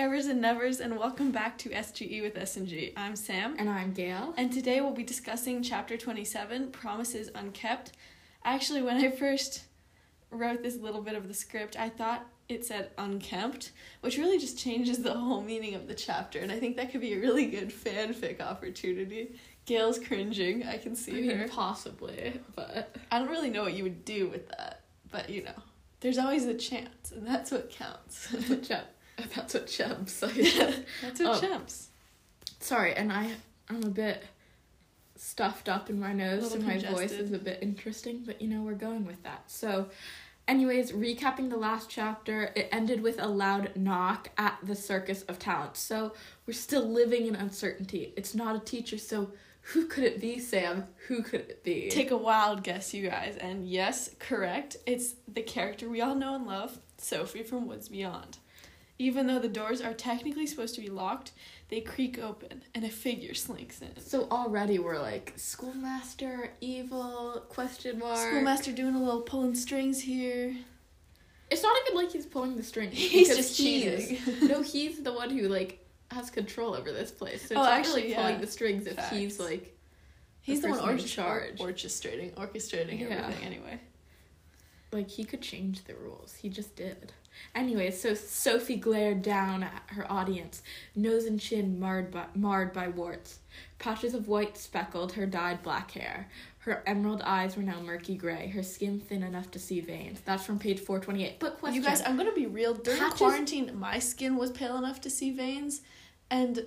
Evers and Nevers, and welcome back to SGE with S&G. I'm Sam, And I'm Gail. and today we'll be discussing Chapter 27, Promises Unkept. Actually, when I first wrote this little bit of the script, I thought it said unkempt, which really just changes the whole meaning of the chapter, and I think that could be a really good fanfic opportunity. Gail's cringing, I can I see mean, her. possibly, but I don't really know what you would do with that, but you know, there's always a chance, and that's what counts. that's what Chub. That's what Chub that's what Oh. Sorry, and I I'm a bit stuffed up in my nose, so my voice is a bit interesting. But you know, we're going with that. So, anyways, recapping the last chapter, it ended with a loud knock at the Circus of Talent. So we're still living in uncertainty. It's not a teacher, so. Who could it be, Sam? Who could it be? Take a wild guess, you guys, and yes, correct. It's the character we all know and love, Sophie from Woods Beyond. Even though the doors are technically supposed to be locked, they creak open and a figure slinks in. So already we're like schoolmaster, evil, question mark. Schoolmaster doing a little pulling strings here. It's not even like he's pulling the strings. He's just he's- cheating. no, he's the one who like has control over this place. So oh, it's Oh, actually, really yeah. pulling the strings if he's like He's The the, one in charge. orchestrating, orchestrating Yeah. everything anyway. like he could change the rules. He just did. Anyway, so Sophie glared down at her audience, nose and chin marred by, marred by warts. Patches of white speckled her dyed black hair. Her emerald eyes were now murky gray, her skin thin enough to see veins. That's from page 428. But question. You guys, I'm gonna be real. During Patches- quarantine, my skin was pale enough to see veins, and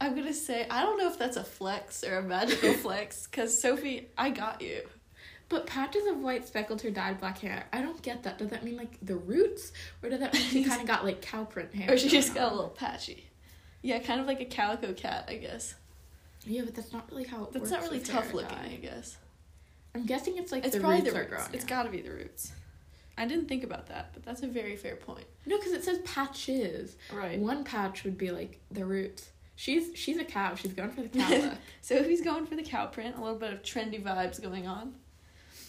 I'm gonna say I don't know if that's a flex or a magical flex. Cause Sophie, I got you. But patches of white speckled her dyed black hair. I don't get that. Does that mean like the roots, or does that mean she kind of got like cow print hair? Or she just got a little patchy. Yeah, kind of like a calico cat, I guess. Yeah, but that's not really how. It That's works not really tough looking, dye. I guess. I'm guessing it's like it's the probably roots the are roots. growing. It's got to be the roots. I didn't think about that, but that's a very fair point. No, because it says patches. Right. One patch would be like the roots. She's she's a cow. She's going for the cow look. Sophie's going for the cow print. A little bit of trendy vibes going on.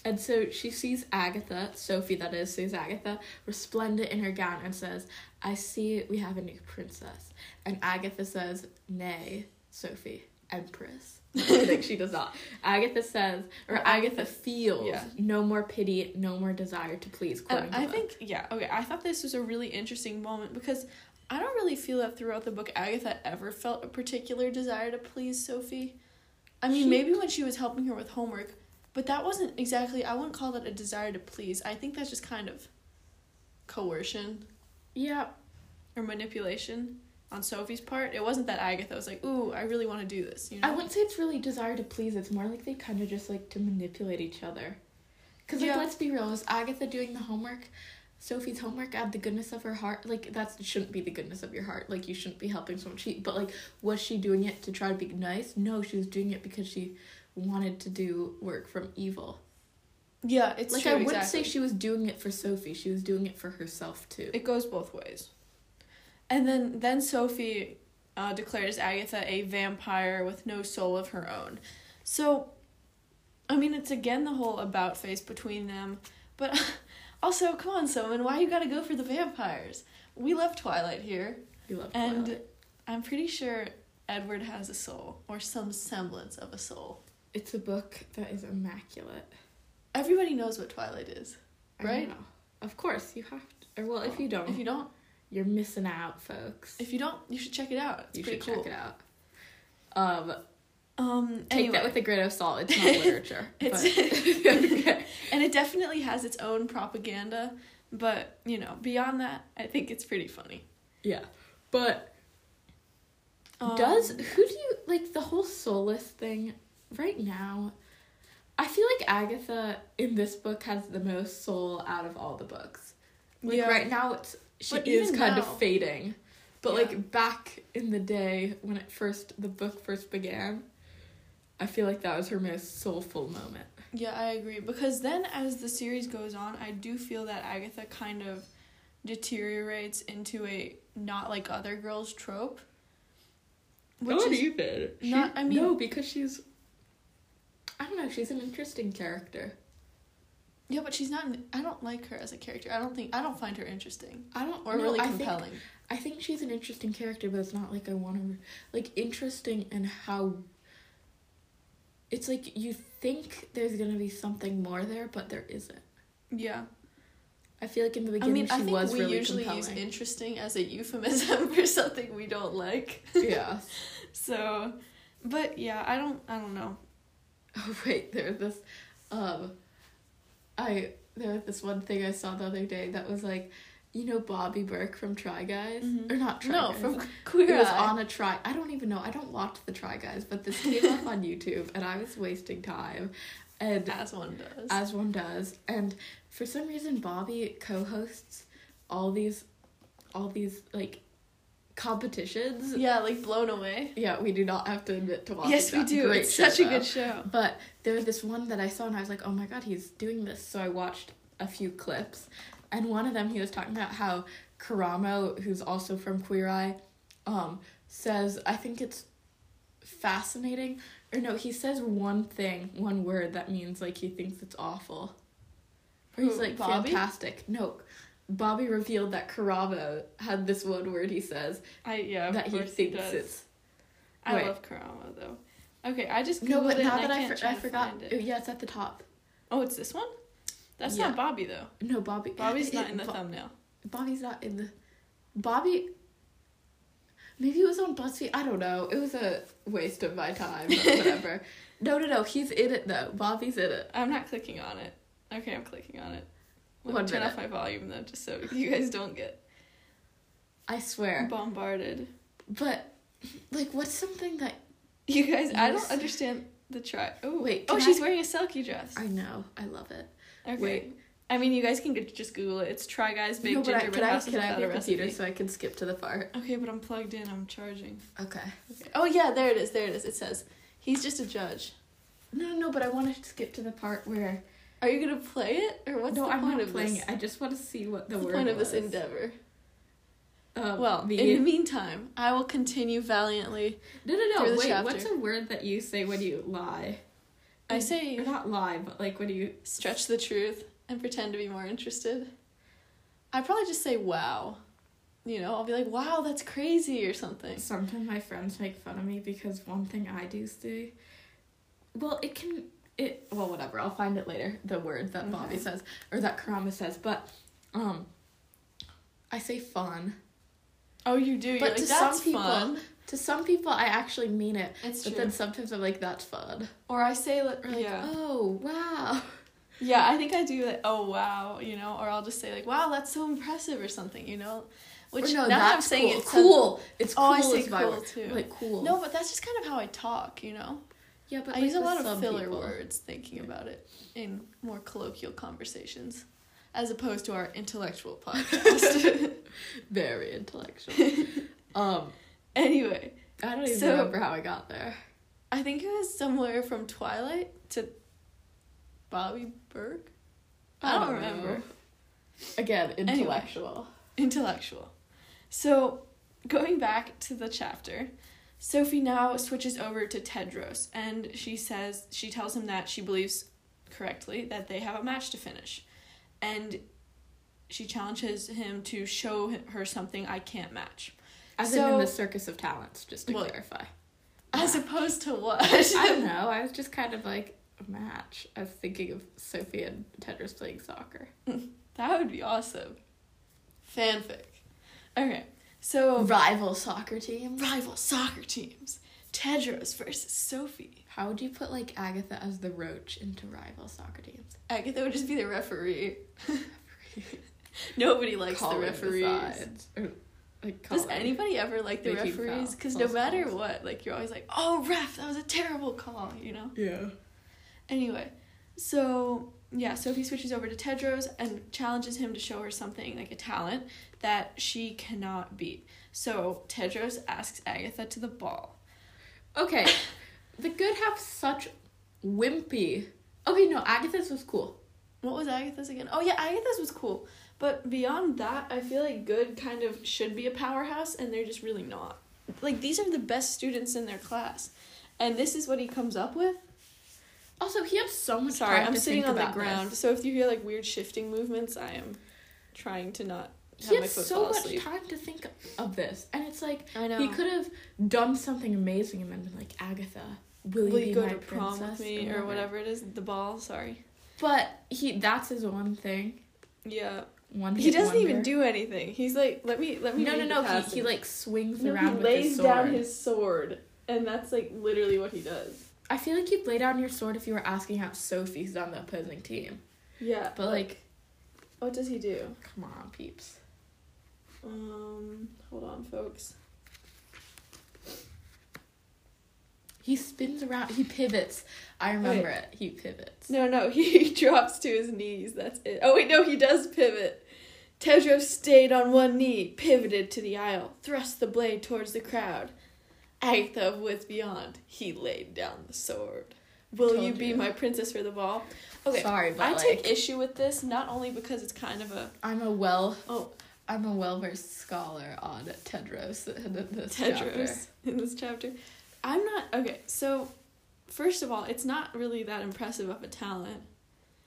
And so she sees Agatha, Sophie that is, sees Agatha, resplendent in her gown and says, I see we have a new princess. And Agatha says, Nay, Sophie, Empress. I think she does not. Agatha says, or Agatha, feels yeah. no more pity, no more desire to please. Oh, and I think, yeah, okay, I thought this was a really interesting moment because I don't really feel that throughout the book Agatha ever felt a particular desire to please Sophie. I mean, She- maybe when she was helping her with homework, but that wasn't exactly, I wouldn't call that a desire to please. I think that's just kind of coercion Yeah, or manipulation on Sophie's part. It wasn't that Agatha was like, ooh, I really want to do this, you know? I wouldn't say it's really desire to please. It's more like they kind of just like to manipulate each other. Because, like, Yeah. let's be real, is Agatha doing the homework? Sophie's homework out of the goodness of her heart? Like, that shouldn't be the goodness of your heart. Like, you shouldn't be helping someone cheat. But, like, was she doing it to try to be nice? No, she was doing it because she wanted to do work from evil. yeah, it's like, true, I wouldn't exactly. say she was doing it for Sophie. She was doing it for herself, too. It goes both ways. And then then Sophie uh, declares Agatha a vampire with no soul of her own. So, I mean, it's again the whole about face between them. But also, come on, Soman, why you gotta go for the vampires? We love Twilight here, You love and Twilight. I'm pretty sure Edward has a soul or some semblance of a soul. It's a book that is immaculate. Everybody knows what Twilight is, I Right? know. Of course, you have to. Or, well, if you don't, If you don't, you're missing out, folks. if you don't, you should check it out. It's you pretty should cool. check it out. Um, Um, take anyway. that with a grain of salt. It's not literature. It's- okay. and it definitely has its own propaganda but you know beyond that i think it's pretty funny Yeah, but Um, does who do you like the whole soulless thing right now? I feel like Agatha in this book has the most soul out of all the books. Like Yeah. right now, it's she But is kind now- of fading, but Yeah. like back in the day when it first the book first began, I feel like that was her most soulful moment. yeah i agree because then as the series goes on i do feel that agatha kind of deteriorates into a not like other girls trope which oh, Not is even. She, not- I mean- no, because she's. Know. She's an interesting character. Yeah, but she's not. I don't like her as a character. I don't think. I don't find her interesting I don't or no, really I think- compelling. I think she's an interesting character, but it's not like I want to like interesting in how it's like you think there's gonna be something more there, but there isn't. yeah. I feel like in the beginning I mean, she I think was we really usually compelling. use interesting as a euphemism for something we don't like. yeah. So, but yeah, I don't. I don't know. Oh wait, there was this, um, I there was this one thing I saw the other day that was like, you know, Bobby Berk from Try Guys Mhm. or not Try no, Guys. from Queer it was on a try. I don't even know. I don't watch the Try Guys, but this came up on YouTube, and I was wasting time, and as one does. as one does. And for some reason, Bobby co-hosts all these, all these like competitions. yeah, like blown away. Yeah, we do not have to admit to watching. yes, we do. Great it's show, such a though. good show. But there was this one that I saw, and I was like, oh my god, he's doing this. So I watched a few clips, and one of them he was talking about how Karamo, who's also from Queer Eye, um, says I think it's fascinating. Or no, he says one thing, one word that means like he thinks it's awful. Or he's like Bobby? fantastic. No, Bobby revealed that Karamo had this one word he says I yeah. Of that he thinks does. it's I Wait. love Karamo though. Okay, I just no, but now that I, I, for- I forgot. it. Oh, yeah, it's at the top. Oh, it's this one. That's Yeah. not Bobby though. No, Bobby. Bobby's it- not it- in the Bo- thumbnail. Bobby's not in the. Bobby. Maybe it was on BuzzFeed. I don't know. It was a waste of my time. But whatever. no, no, no. He's in it though. Bobby's in it. I'm not clicking on it. Okay, I'm clicking on it. One me turn minute. off my volume though, just so you guys don't get I swear. bombarded. But, like, what's something that You guys, I don't understand the try. Oh Wait, Oh, can she's wearing a Selkie dress. I know? I love it. Okay. Wait. I mean, you guys can just Google it. It's Try Guys Big no, I, Gingerbread can I, can I have your computer so I can skip to the part? Okay, but I'm plugged in. I'm charging. Okay. Okay. Oh yeah, there it is. There it is. It says he's just a judge. No, no, no. But I want to skip to the part where. Are you gonna play it, or what's no, the I'm point not of playing this? it. I just want to see what the the word point of this endeavor? Um, Well, the- in the meantime, I will continue valiantly. No, no, no. Wait, chapter. what's a word that you say when you lie? I Or say not lie, but like when you. stretch the truth and pretend to be more interested. I'd probably just say wow. You know, I'll be like, wow, that's crazy or something. Sometimes my friends make fun of me because one thing I do say. Well, it can. It well, whatever. I'll find it later. The word that Bobby says or that Karamo says, but um, I say fun. Oh, you do. You're But like, to some people, fun. to some people, I actually mean it. It's but true. then sometimes I'm like, that's fun. or I say, like, like, yeah, oh wow. yeah. I think I do like, oh wow, you know, or I'll just say like, wow, that's so impressive or something, you know. Which or no, now that I'm saying cool. it sounds- cool. It's cool. Oh, I say cool too. Like cool. No, but that's just kind of how I talk, you know. Yeah, but I like use a lot of filler people. words thinking about it in more colloquial conversations, as opposed to our intellectual podcast. Very intellectual. um, anyway, I don't even So- remember how I got there. I think it was somewhere from Twilight to Bobby Berk. I don't remember. know. Again, Anyway. intellectual. Intellectual. So, going back to the chapter, Sophie now switches over to Tedros and she says, she tells him that she believes correctly that they have a match to finish. And she challenges him to show her something I can't match. As So- in, the circus of talents, just to Well, clarify. As opposed to what? I don't know. I was just kind of like a match. I was thinking of Sophie and Tedros playing soccer. that would be awesome. Fanfic. Okay, so Rival soccer team. rival soccer teams. Tedros versus Sophie. How would you put like Agatha as the roach into rival soccer teams? Agatha would just be the referee. Nobody likes the referees. Or, like, Does anybody ever like the Making referees? Because no matter calls. what, like you're always like, oh ref, that was a terrible call, you know. Yeah. Anyway, so yeah, Sophie switches over to Tedros and challenges him to show her something like a talent that she cannot beat. So Tedros asks Agatha to the ball. Okay. the good have such wimpy. Okay, no, Agatha's was cool. What was Agatha's again? Oh yeah, Agatha's was cool. But beyond that, I feel like good kind of should be a powerhouse and they're just really not. Like these are the best students in their class. And this is what he comes up with? Also, he has so much Sorry, I'm sitting on the ground, this. so if you hear like weird shifting movements, I am trying to not He my has so much asleep. time to think of this, and it's like I know. he could have done something amazing and then been like, Agatha, will, Will you you be go my to prom with me or whatever it is? The ball. Sorry. But he that's his one thing. Yeah. One He doesn't even do anything. He's like, let me let me. No, no, no. He, he like swings No, around he with lays his sword. down his sword, and that's like literally what he does. I feel like you'd lay down your sword if you were asking out Sophie's on the opposing team. Yeah. But like, what does he do? come on, peeps. Um, hold on, folks. He spins around. He pivots. I remember it. He pivots. No, no, he drops to his knees. That's it. Oh wait, no, he does pivot. Tedros stayed on one knee, pivoted to the aisle, thrust the blade towards the crowd. Agatha of Woods Beyond, he laid down the sword. Will Told you be you. my princess for the ball? Okay, Sorry, but I like, take issue with this not only because it's kind of a I'm a well. Oh. I'm a well versed scholar on Tedros in this Tedros chapter. in this chapter. I'm not okay. So, first of all, it's not really that impressive of a talent.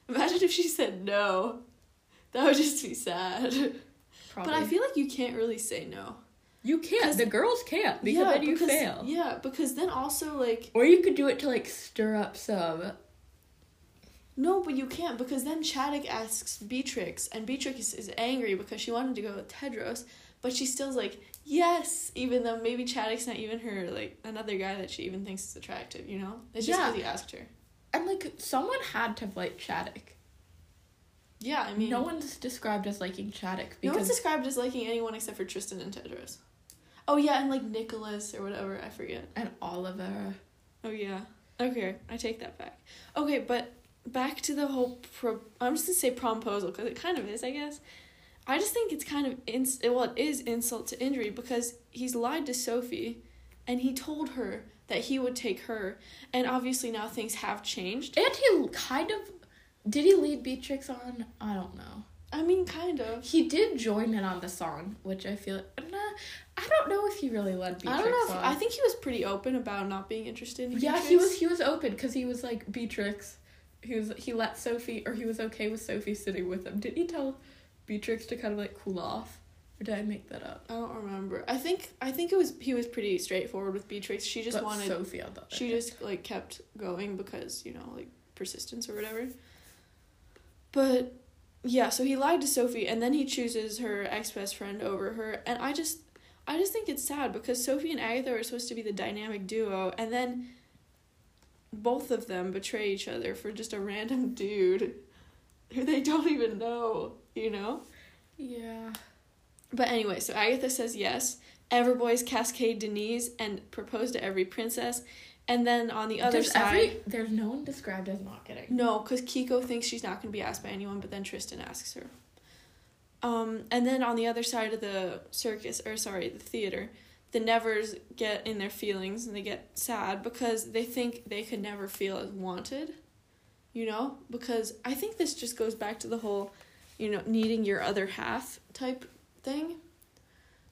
Imagine if she said no. That would just be sad. Probably. But I feel like you can't really say no. you can't. The girls can't because then you because, fail. Yeah, because then also like Or you could do it to like stir up some. No, but you can't because then Chaddick asks Beatrix, and Beatrix is, is angry because she wanted to go with Tedros, but she still's like yes, even though maybe Chaddick's not even her like another guy that she even thinks is attractive. You know, it's just Yeah. because he asked her. And like someone had to like Chaddick. Yeah, I mean, no one's described as liking Chaddick no because one's described as liking anyone except for Tristan and Tedros. Oh yeah, and like Nicholas or whatever I forget. and Oliver. Oh yeah. Okay, I take that back. Okay, but back to the whole pro. I'm just gonna say promposal because it kind of is, I guess. I just think it's kind of ins. Well, it is insult to injury because he's lied to Sophie, and he told her that he would take her, and obviously now things have changed. And he kind of did he lead Beatrix on? I don't know. I mean, kind of. He did join in on the song, which I feel nah, I don't know if he really led Beatrix I don't know. If, on. I think he was pretty open about not being interested in. yeah, he was he was open because he was like Beatrix. He was he let Sophie or he was okay with Sophie sitting with him. Did he tell Beatrix to kind of like cool off, or did I make that up? I don't remember. I think I think it was he was pretty straightforward with Beatrix. She just But wanted Sophie on she just like kept going because you know like persistence or whatever but yeah so he lied to sophie and then he chooses her ex-best friend over her and i just i just think it's sad because sophie and agatha are supposed to be the dynamic duo and then both of them betray each other for just a random dude who they don't even know you know yeah. but anyway, so Agatha says yes. Everboys cascade Denise and propose to every princess. And then on the other there's side. every there's no one described as not getting. No, because Kiko thinks she's not going to be asked by anyone, but then Tristan asks her. Um, and then on the other side of the circus, or sorry, the theater, the Nevers get in their feelings and they get sad because they think they could never feel as wanted. You know? Because I think this just goes back to the whole, you know, needing your other half type thing.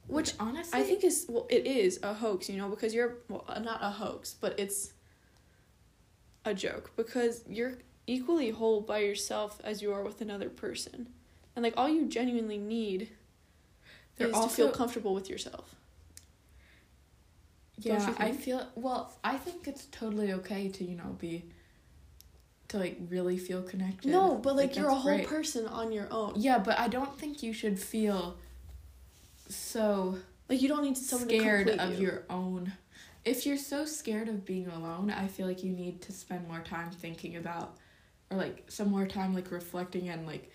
Which honestly, I think is well, it is a hoax, you know, because you're well, uh, not a hoax, but it's a joke because you're equally whole by yourself as you are with another person, and like all you genuinely need They're is to feel comfortable with yourself. Yeah, I feel well. I think it's totally okay to you know be to like really feel connected. No, but like, you're a whole great. person on your own. Yeah, but I don't think you should feel so Like you don't need someone to scared of you. your own. If you're so scared of being alone, I feel like you need to spend more time thinking about, or like some more time like reflecting and like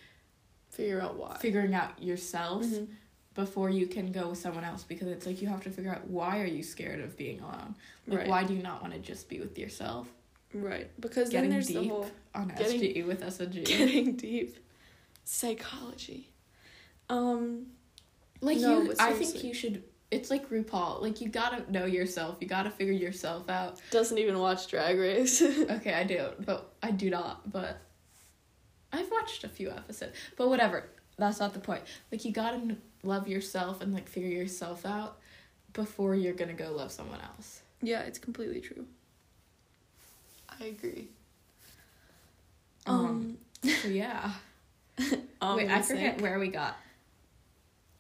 figure out why. figuring out yourself Mhm. Before you can go with someone else because it's like you have to figure out why are you scared of being alone like Right. why do you not want to just be with yourself Right, because Getting then there's the deep. whole on Getting- SG with SG. getting deep psychology. Um, like No, you I think you should it's like RuPaul. Like you gotta know yourself. You gotta figure yourself out. doesn't even watch Drag Race. Okay, I do, but I do not. But I've watched a few episodes. But whatever. That's not the point. Like you gotta love yourself and like figure yourself out before you're gonna go love someone else. Yeah, it's completely true. I agree. Um, so yeah. um, Wait, I forget think. where we got.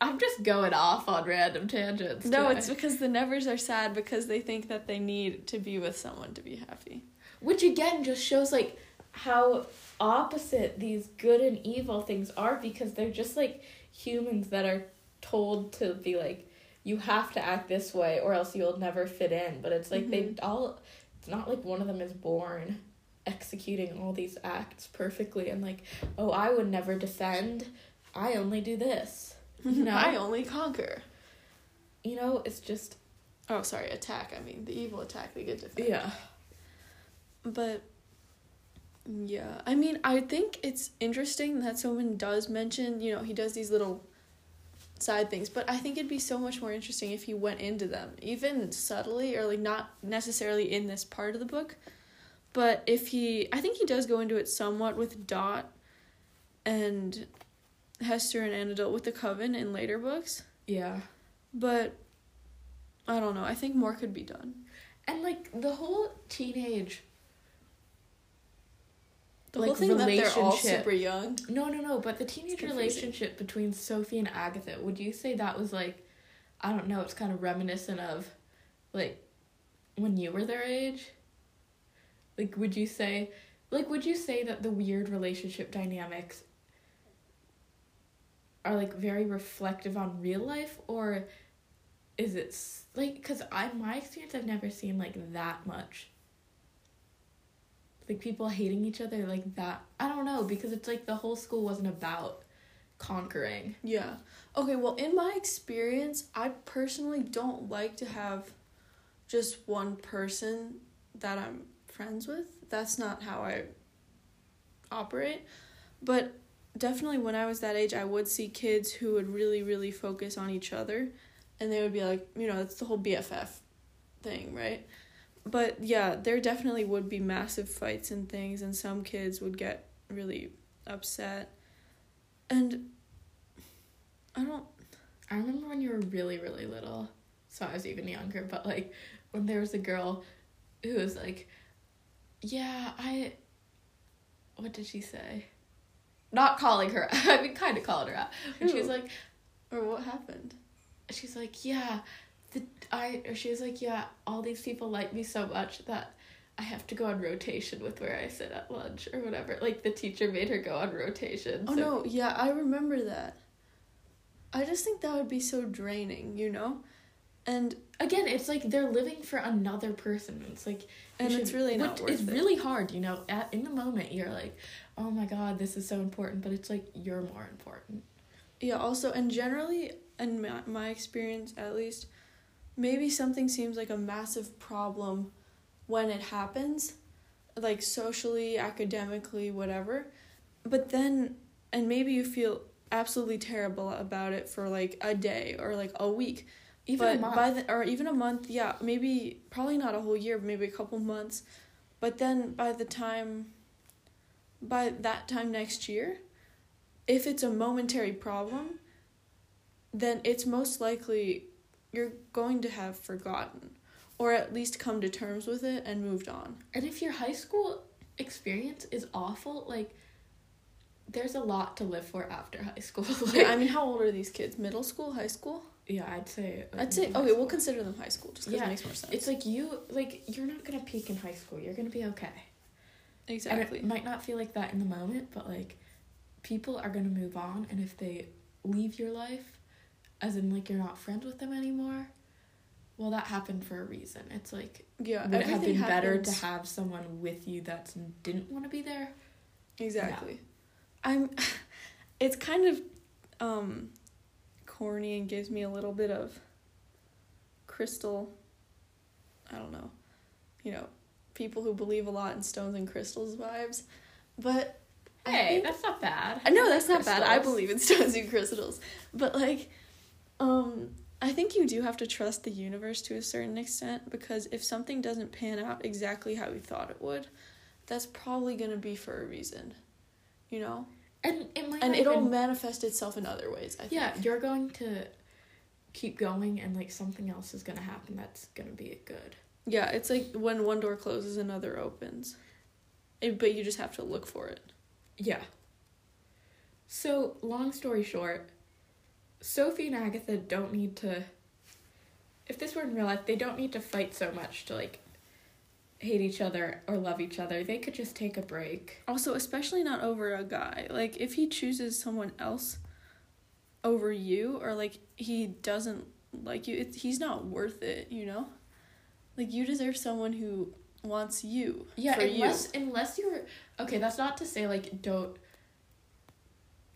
I'm just going off on random tangents. No, today. it's because the nevers are sad because they think that they need to be with someone to be happy. which again just shows like how opposite these good and evil things are because they're just like humans that are told to be like you have to act this way or else you'll never fit in but it's like they Mhm. all it's not like one of them is born executing all these acts perfectly and like oh i would never defend i only do this No. I only conquer. you know it's just Oh, sorry, attack. I mean, the evil attack, the good defend. yeah But yeah, I mean, I think it's interesting that someone does mention, you know, he does these little side things, but I think it'd be so much more interesting if he went into them, even subtly or like not necessarily in this part of the book. But if he, I think he does go into it somewhat with Dot and Hester and Anadil with the Coven in later books, yeah but I don't know. I think more could be done. and like the whole teenage The Like, whole thing that they're all relationship. super young. No, no, no. But the teenage relationship between Sophie and Agatha, would you say that was like, I don't know, it's kind of reminiscent of, like, when you were their age? Like, would you say, like, would you say that the weird relationship dynamics are like very reflective on real life, or is it like, because I, my experience, I've never seen like that much like people hating each other like that. I don't know because it's like the whole school wasn't about conquering. Yeah. Okay, well, in my experience, I personally don't like to have just one person that I'm friends with. That's not how I operate. But definitely when I was that age, I would see kids who would really, really focus on each other. And they would be like, you know, it's the whole BFF thing, right? But yeah, there definitely would be massive fights and things, and some kids would get really upset. And I don't. I remember when you were really really little. So I was even younger, but like when there was a girl who was like, "Yeah, I." What did she say? Not calling her. I mean, kind of called her out. And she was like, Or what happened? she's like, yeah, the I or she was like, yeah, all these people like me so much that I have to go on rotation with where I sit at lunch or whatever. Like the teacher made her go on rotation. Oh no, yeah, I remember that. I just think that would be so draining, you know? And Again, it's like they're living for another person. It's like and it's really not worth It's it. really hard, you know. At in the moment, you're like, oh my god, this is so important, but it's like you're more important. Yeah, also, and generally, in my, my experience at least, maybe something seems like a massive problem when it happens, like socially, academically, whatever. But then, and maybe you feel absolutely terrible about it for like a day or like a week. Even but a month. by the or even a month, yeah, maybe probably not a whole year, but maybe a couple months. But then by the time by that time next year, if it's a momentary problem, then it's most likely you're going to have forgotten or at least come to terms with it and moved on. And if your high school experience is awful, like there's a lot to live for after high school. like, Yeah, I mean, how old are these kids? Middle school, high school? yeah, I'd say. like, I'd say okay, we'll consider them high school just because Yeah, it makes more sense. It's like you like you're not gonna peak in high school. You're gonna be okay. exactly. And it might not feel like that in the moment, but like people are gonna move on and if they leave your life, as in like you're not friends with them anymore, well that happened for a reason. It's like yeah, would it have been better to have someone with you that didn't want to be there? Exactly. I'm it's kind of um corny and gives me a little bit of crystal I don't know. You know, people who believe a lot in stones and crystals vibes. But Hey, think- that's not bad. no that's not bad. I believe in stones and crystals. But like um I think you do have to trust the universe to a certain extent because if something doesn't pan out exactly how you thought it would, that's probably going to be for a reason. You know? And it might and it'll manifest itself in other ways. I think. Yeah, you're going to keep going and like something else is gonna happen that's gonna be good. Yeah, it's like when one door closes, another opens. It, but you just have to look for it. Yeah. So, long story short, Sophie and Agatha don't need to. If this were in real life, they don't need to fight so much to, like, hate each other or love each other. They could just take a break. Also, especially not over a guy. Like, if he chooses someone else over you, or like he doesn't like you, it, he's not worth it, you know? Like, you deserve someone who wants you. Yeah, for unless you. unless you're okay, that's not to say like don't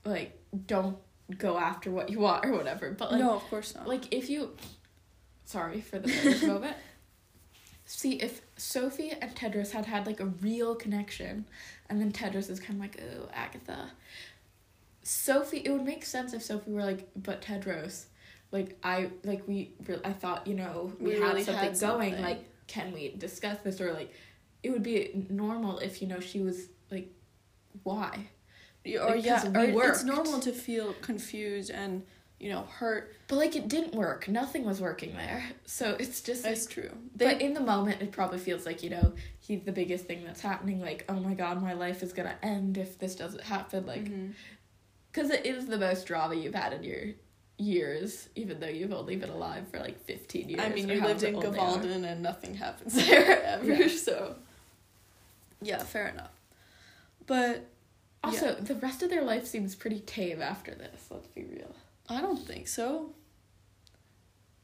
like don't go after what you want or whatever. But like no, of course not. like if you sorry for the moment. See if Sophie and Tedros had had like a real connection, and then Tedros is kind of like, oh Agatha. Sophie, it would make sense if Sophie were like, but Tedros, like I like we re- I thought you know we, We had really something had going something. like can we discuss this or like it would be normal if you know she was like why or because yeah, or it's normal to feel confused and you know hurt. but like it didn't work nothing was working there so it's just like, That's true. but in the moment it probably feels like you know he's the biggest thing that's happening like oh my god my life is gonna end if this doesn't happen like mm-hmm. because it is the most drama you've had in your years even though you've only been alive for like 15 years I mean, you lived in they. Gavaldon and nothing happens there ever. Yeah. So, yeah, fair enough. But also the rest of their life seems pretty tame after this let's be real I don't think so.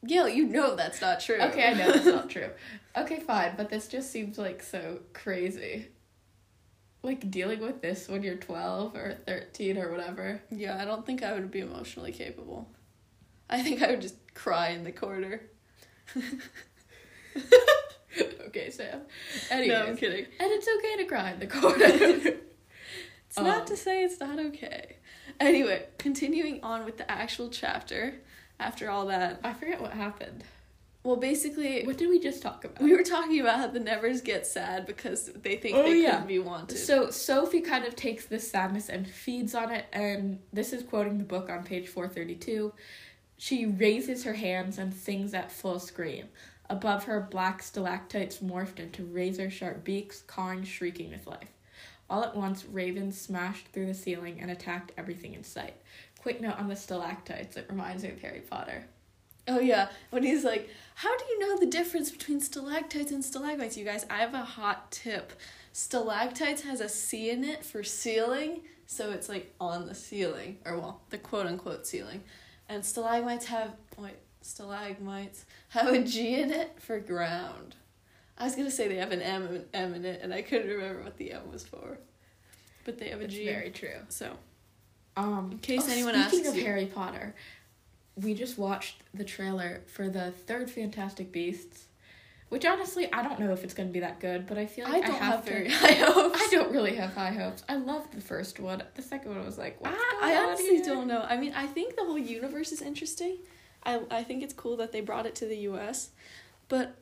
Gail, you know that's not true. Okay, I know that's not true. Okay, fine, but this just seems like so crazy. Like dealing with this when you're 12 or 13 or whatever. yeah, I don't think I would be emotionally capable. I think I would just cry in the corner. okay, Sam. No, I'm kidding. and it's okay to cry in the corner. It's not Um, to say it's not okay. Anyway, continuing on with the actual chapter. After all that, I forget what happened. well, basically, What did we just talk about? we were talking about how the Nevers get sad because they think Oh, they yeah. couldn't be wanted. So Sophie kind of takes this sadness and feeds on it, and this is quoting the book on page 432. She raises her hands and sings at full scream. Above her, black stalactites morphed into razor sharp beaks, cawing, shrieking with life. All at once, ravens smashed through the ceiling and attacked everything in sight. Quick note on the stalactites, it reminds me of Harry Potter. Oh yeah, when he's like, "How do you know the difference between stalactites and stalagmites?" You guys, I have a hot tip. Stalactites has a C in it for ceiling, so it's like on the ceiling, or well, the quote unquote ceiling, and stalagmites have wait, stalagmites have a G in it for ground. I was gonna say they have an M M in it, and I couldn't remember what the M was for, but they have a It's G. very true. So Um, In case oh, anyone speaking asks speaking of you. Harry Potter, we just watched the trailer for the third Fantastic Beasts, which honestly I don't know if it's going to be that good, but I feel I like I, don't have, have to. very high hopes. I don't really have high hopes. I loved the first one. The second one was like, what's I, I honestly here? don't know. I mean, I think the whole universe is interesting. I I think it's cool that they brought it to the U.S., but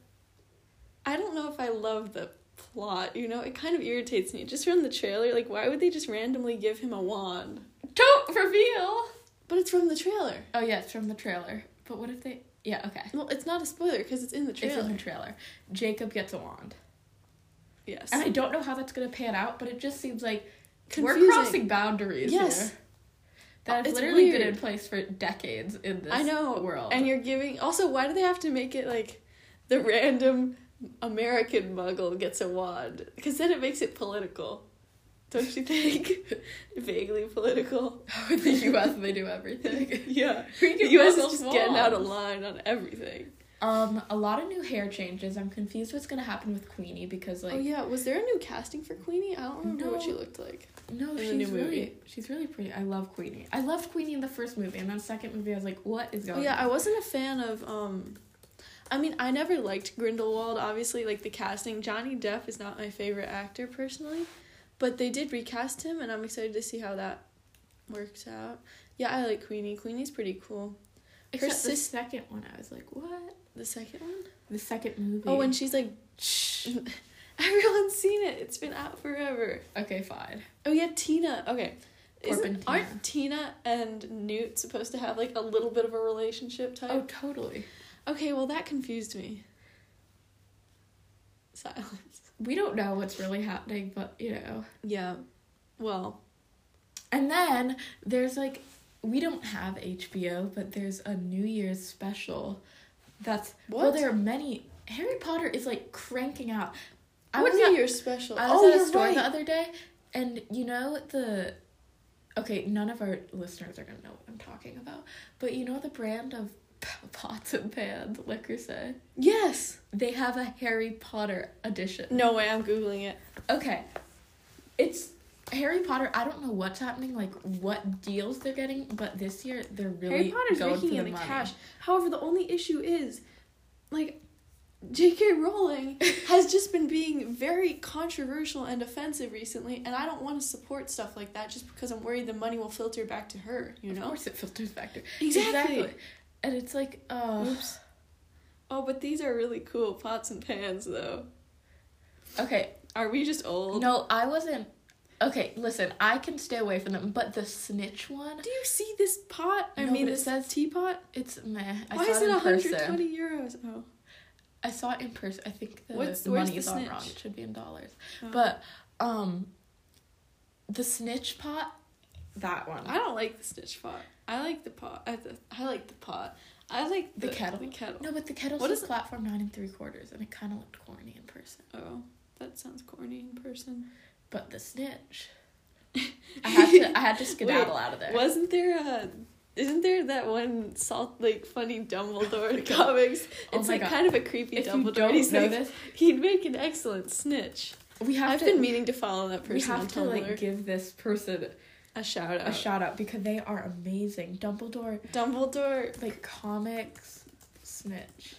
I don't know if I love the plot. You know, it kind of irritates me just from the trailer. Like, why would they just randomly give him a wand? Don't reveal. But it's from the trailer. Oh yeah, it's from the trailer. But what if they? Yeah, okay. Well, it's not a spoiler because it's in the It's trailer. in the trailer. Jacob gets a wand, yes. and I don't know how that's gonna pan out, but it just seems like we're crossing boundaries Yes. here. That It's literally been in place for decades in this I know. world. And you're giving. Also, why do they have to make it like the random American muggle gets a wand? Because then it makes it political. Don't you think? Vaguely political. With the U.S., they do everything. Yeah. The US is just getting out of line on everything. Um, a lot of new hair changes. I'm confused what's gonna happen with Queenie because like oh, yeah. Was there a new casting for Queenie? I don't remember what she looked like. no, she's new really movie. she's really pretty. I love Queenie. I loved Queenie in the first movie, and then second movie I was like, what is Oh, going? yeah. on? I wasn't a fan of. um I mean, I never liked Grindelwald, obviously. Like, the casting. Johnny Depp is not my favorite actor, personally. But they did recast him, and I'm excited to see how that works out. Yeah, I like Queenie. Queenie's pretty cool. Except the sis- second one, I was like, what? The second one? The second movie. Oh, when she's like, shh. Everyone's seen it. It's been out forever. okay, fine. Oh, yeah, Tina. Okay. And aren't Tina and Newt supposed to have like a little bit of a relationship type? Oh, totally. Okay, well that confused me. Silence. We don't know what's really happening, but you know, Yeah. Well, And then there's like we don't have HBO, but there's a New Year's special. That's well, What? there are many. Harry Potter is like cranking out. I what was New at, Year's special? I oh, was oh, at a store right. the other day, and you know the. Okay, none of our listeners are gonna know what I'm talking about, but you know the brand of pots and pans, Le Creuset yes. they have a Harry Potter edition. No way. I'm googling it. Okay. It's Harry Potter. I don't know what's happening, like what deals they're getting, but this year they're really Harry Potter's going raking for in the the money. cash. However, the only issue is, like, J.K. Rowling has just been being very controversial and offensive recently, and I don't want to support stuff like that just because I'm worried the money will filter back to her. You know, Of course, it filters back to Exactly. And it's like, oh. Oops. Oh, but these are really cool pots and pans, though. okay. Are we just old? No, I wasn't. Okay, listen, I can stay away from them, but the snitch one, Do you see this pot? I No, mean, but it says- teapot. it's meh. I Why saw is it it in person. 120 euros? Oh. I saw it in person. I think the What's- money is all wrong. It should be in dollars. Oh. But um, the snitch pot, that one. I don't like the stitch pot. I like the pot. I, th- I like the pot. I like The the, kettle? The kettle. No, but the kettle what is says it? platform nine and three quarters, and it kind of looked corny in person. Oh, that sounds corny in person. But the snitch, I had to, I had to skedaddle out of there. Wasn't there a? Isn't there that one salt like funny Dumbledore oh in comics? Oh It's my like God. kind of a creepy If you Dumbledore. don't He's know like, this, he'd make an excellent snitch. we have I've to. been meaning to follow that we person on have to Tumblr. like give this person a shout out. a shout out because they are amazing. Dumbledore, Dumbledore. like comics, snitch.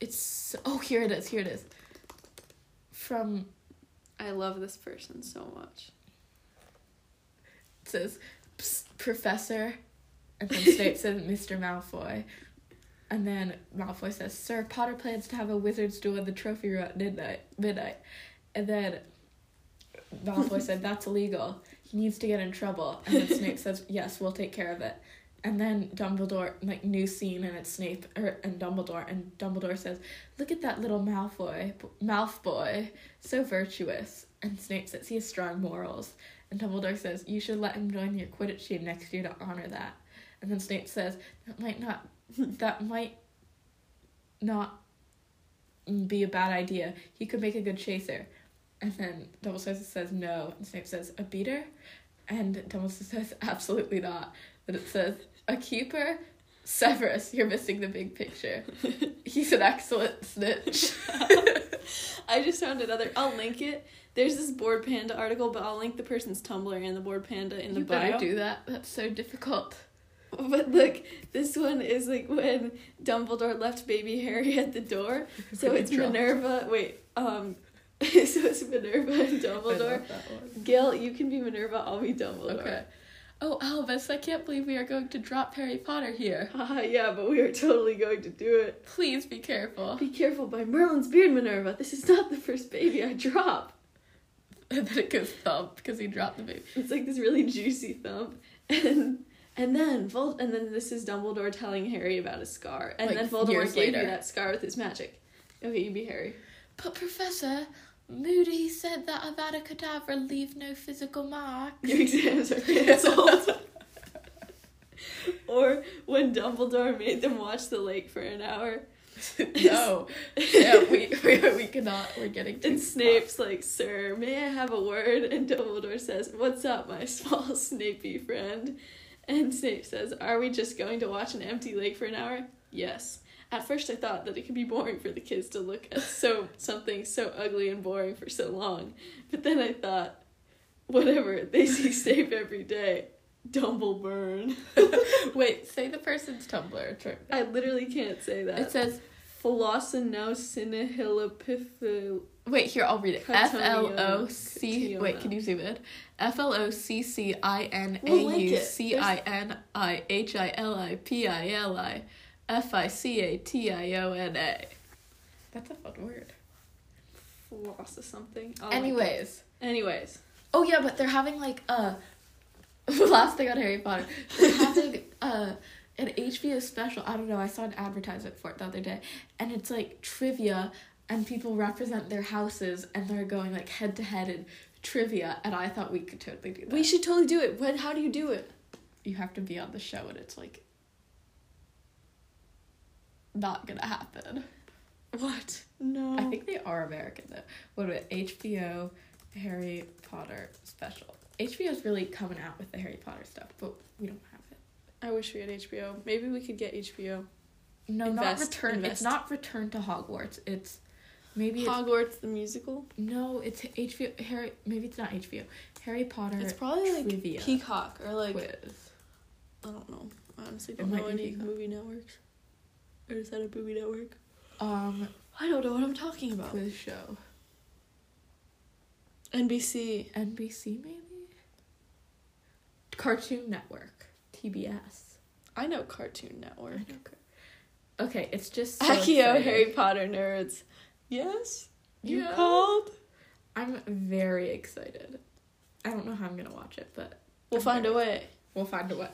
It's so, oh here it is here it is. From I love this person so much. it says Professor, and then Snape says Mr. Malfoy, and then Malfoy says Sir Potter plans to have a wizard's duel in the trophy room at midnight. Midnight, and then Malfoy said that's illegal. He needs to get in trouble, and then Snape says yes, we'll take care of it. And then Dumbledore, like new scene, and it's Snape er, and Dumbledore, and Dumbledore says, "Look at that little Malfoy, Malfoy, so virtuous." And Snape says he has strong morals. And Dumbledore says, You should let him join your Quidditch team next year to honor that. And then Snape says, That might not that might not be a bad idea. He could make a good chaser. And then Dumbledore says no. And Snape says, A beater? And Dumbledore says, Absolutely not. But it says, A keeper? Severus, you're missing the big picture. He's an excellent snitch. I just found another. I'll link it. There's this Bored Panda article, but I'll link the person's Tumblr and the Bored Panda in the you bio. better do that. That's so difficult. But look, this one is like when Dumbledore left baby Harry at the door. So it's. Minerva. Wait, um, so it's Minerva and Dumbledore. love that one. Gil, you can be Minerva. I'll be Dumbledore. Okay. Oh, Albus, I can't believe we are going to drop Harry Potter here. Haha, yeah, but we are totally going to do it. Please be careful. Be careful by Merlin's beard, Minerva. This is not the first baby I drop. And then it goes thump because he dropped the baby. It's like this really juicy thump, and and then Vol- and then this is Dumbledore telling Harry about his scar, and Like, then Voldemort gave later. you that scar with his magic. Okay, you be Harry. But Professor, Moody said that Avada Kedavra leave no physical marks. Your exams are canceled. or when Dumbledore made them watch the lake for an hour, no. yeah, we, we, we cannot. We're getting and Snape's like, "Sir, may I have a word?" And Dumbledore says, "What's up, my small Snapey friend?" And Snape says, "Are we just going to watch an empty lake for an hour?" Yes. At first, I thought that it could be boring for the kids to look at so something so ugly and boring for so long, but then I thought, whatever. They see Snape every day. Dumbleburn. Wait, say the person's Tumblr. I literally can't say that. It says, Philosophinosinehilopiphil. wait, here, I'll read it. F L O C. Wait, can you zoom in? F L O C C I N A U. C I N I H I L I P I L I F I C A T I O N A. That's a fun word. Philosoph something. I'll it. Anyways. Anyways. Oh yeah, but they're having like uh last thing on Harry Potter. They're having uh an HBO special. I don't know, I saw an advertisement for it the other day. And it's like trivia and people represent their houses and they're going like head to head in trivia, and I thought we could totally do that. We should totally do it. When? How do you do it? You have to be on the show, and it's like not gonna happen. What? No. I think they are American though. What about HBO Harry Potter special? HBO's really coming out with the Harry Potter stuff, but we don't have it. I wish we had HBO. Maybe we could get HBO. No, Invest, not return. invest. It's not Return to Hogwarts. It's maybe it's, Hogwarts the musical. no. It's HBO Harry. Maybe it's not HBO. Harry Potter. It's probably like Peacock or like quiz. I don't know. I honestly It don't might know any Peacock. movie networks. Or is that a movie network? Um, I don't know what I'm talking about. quiz show. NBC. NBC maybe. Cartoon Network. TBS. I know Cartoon Network. Okay, it's just so Akio. Harry Potter nerds. Yes. You Yeah. called. I'm very excited. I don't know how I'm gonna watch it, but We'll I'm find a way. we'll find a way.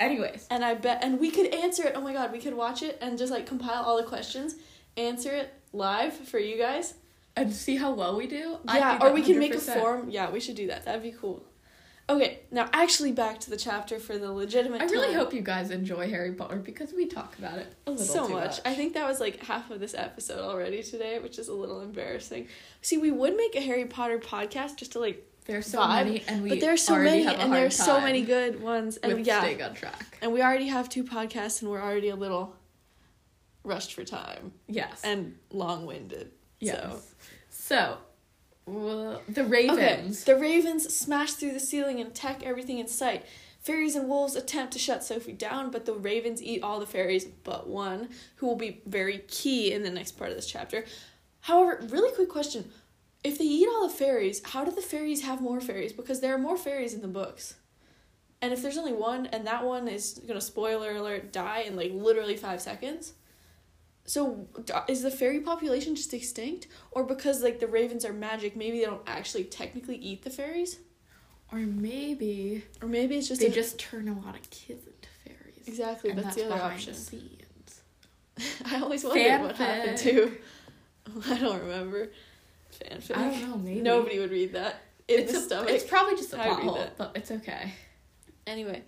Anyways, And I bet, and we could answer it. Oh my god, we could watch it and just like compile all the questions, answer it live for you guys. and see how well we do. Yeah, think or we can make a form. Yeah, we should do that. That'd be cool. Okay, now actually back to the chapter for the legitimate. I really time. hope you guys enjoy Harry Potter because we talk about it a little so too much. I think that was like half of this episode already today, which is a little embarrassing. See, we would make a Harry Potter podcast just to like, There's so vibe, many, and we but there's so many, and there's so many good ones, and yeah, staying on track. and we already have two podcasts, and we're already a little rushed for time Yes. and long winded. yes. So. So, well, the Okay, Ravens. the ravens smash through the ceiling and attack everything in sight. Fairies and wolves attempt to shut Sophie down, but the ravens eat all the fairies but one, who will be very key in the next part of this chapter. However, really quick question. If they eat all the fairies, how do the fairies have more fairies? Because there are more fairies in the books. And if there's only one, and that one is gonna spoiler alert die in like literally five seconds, so is the fairy population just extinct, or because like the ravens are magic, maybe they don't actually technically eat the fairies, or maybe or maybe it's just they a- just turn a lot of kids into fairies. exactly that's, that's the other option. the. I always wondered what happened to. I don't remember. Fanfic. I don't know, maybe. Nobody would read that in it's the a- stomach. It's probably just a plot read hole, but it's okay. Anyway,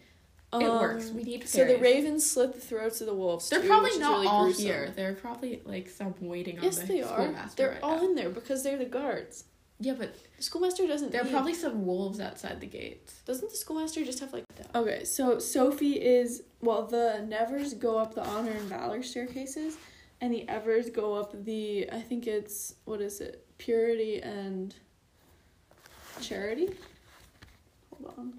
It um, works. We need to So the ravens slit the throats of the wolves. They're too, probably which is not really all gruesome. here. They're probably like some waiting on Yes, the they are. They're right all now. in there because they're the guards. Yeah, but The schoolmaster doesn't. there are need- probably some wolves outside the gates. Doesn't the schoolmaster just have like? Okay, so Sophie is well. The Nevers go up the honor and valor staircases, and the Evers go up the. I think it's what is it? Purity and charity. Hold on.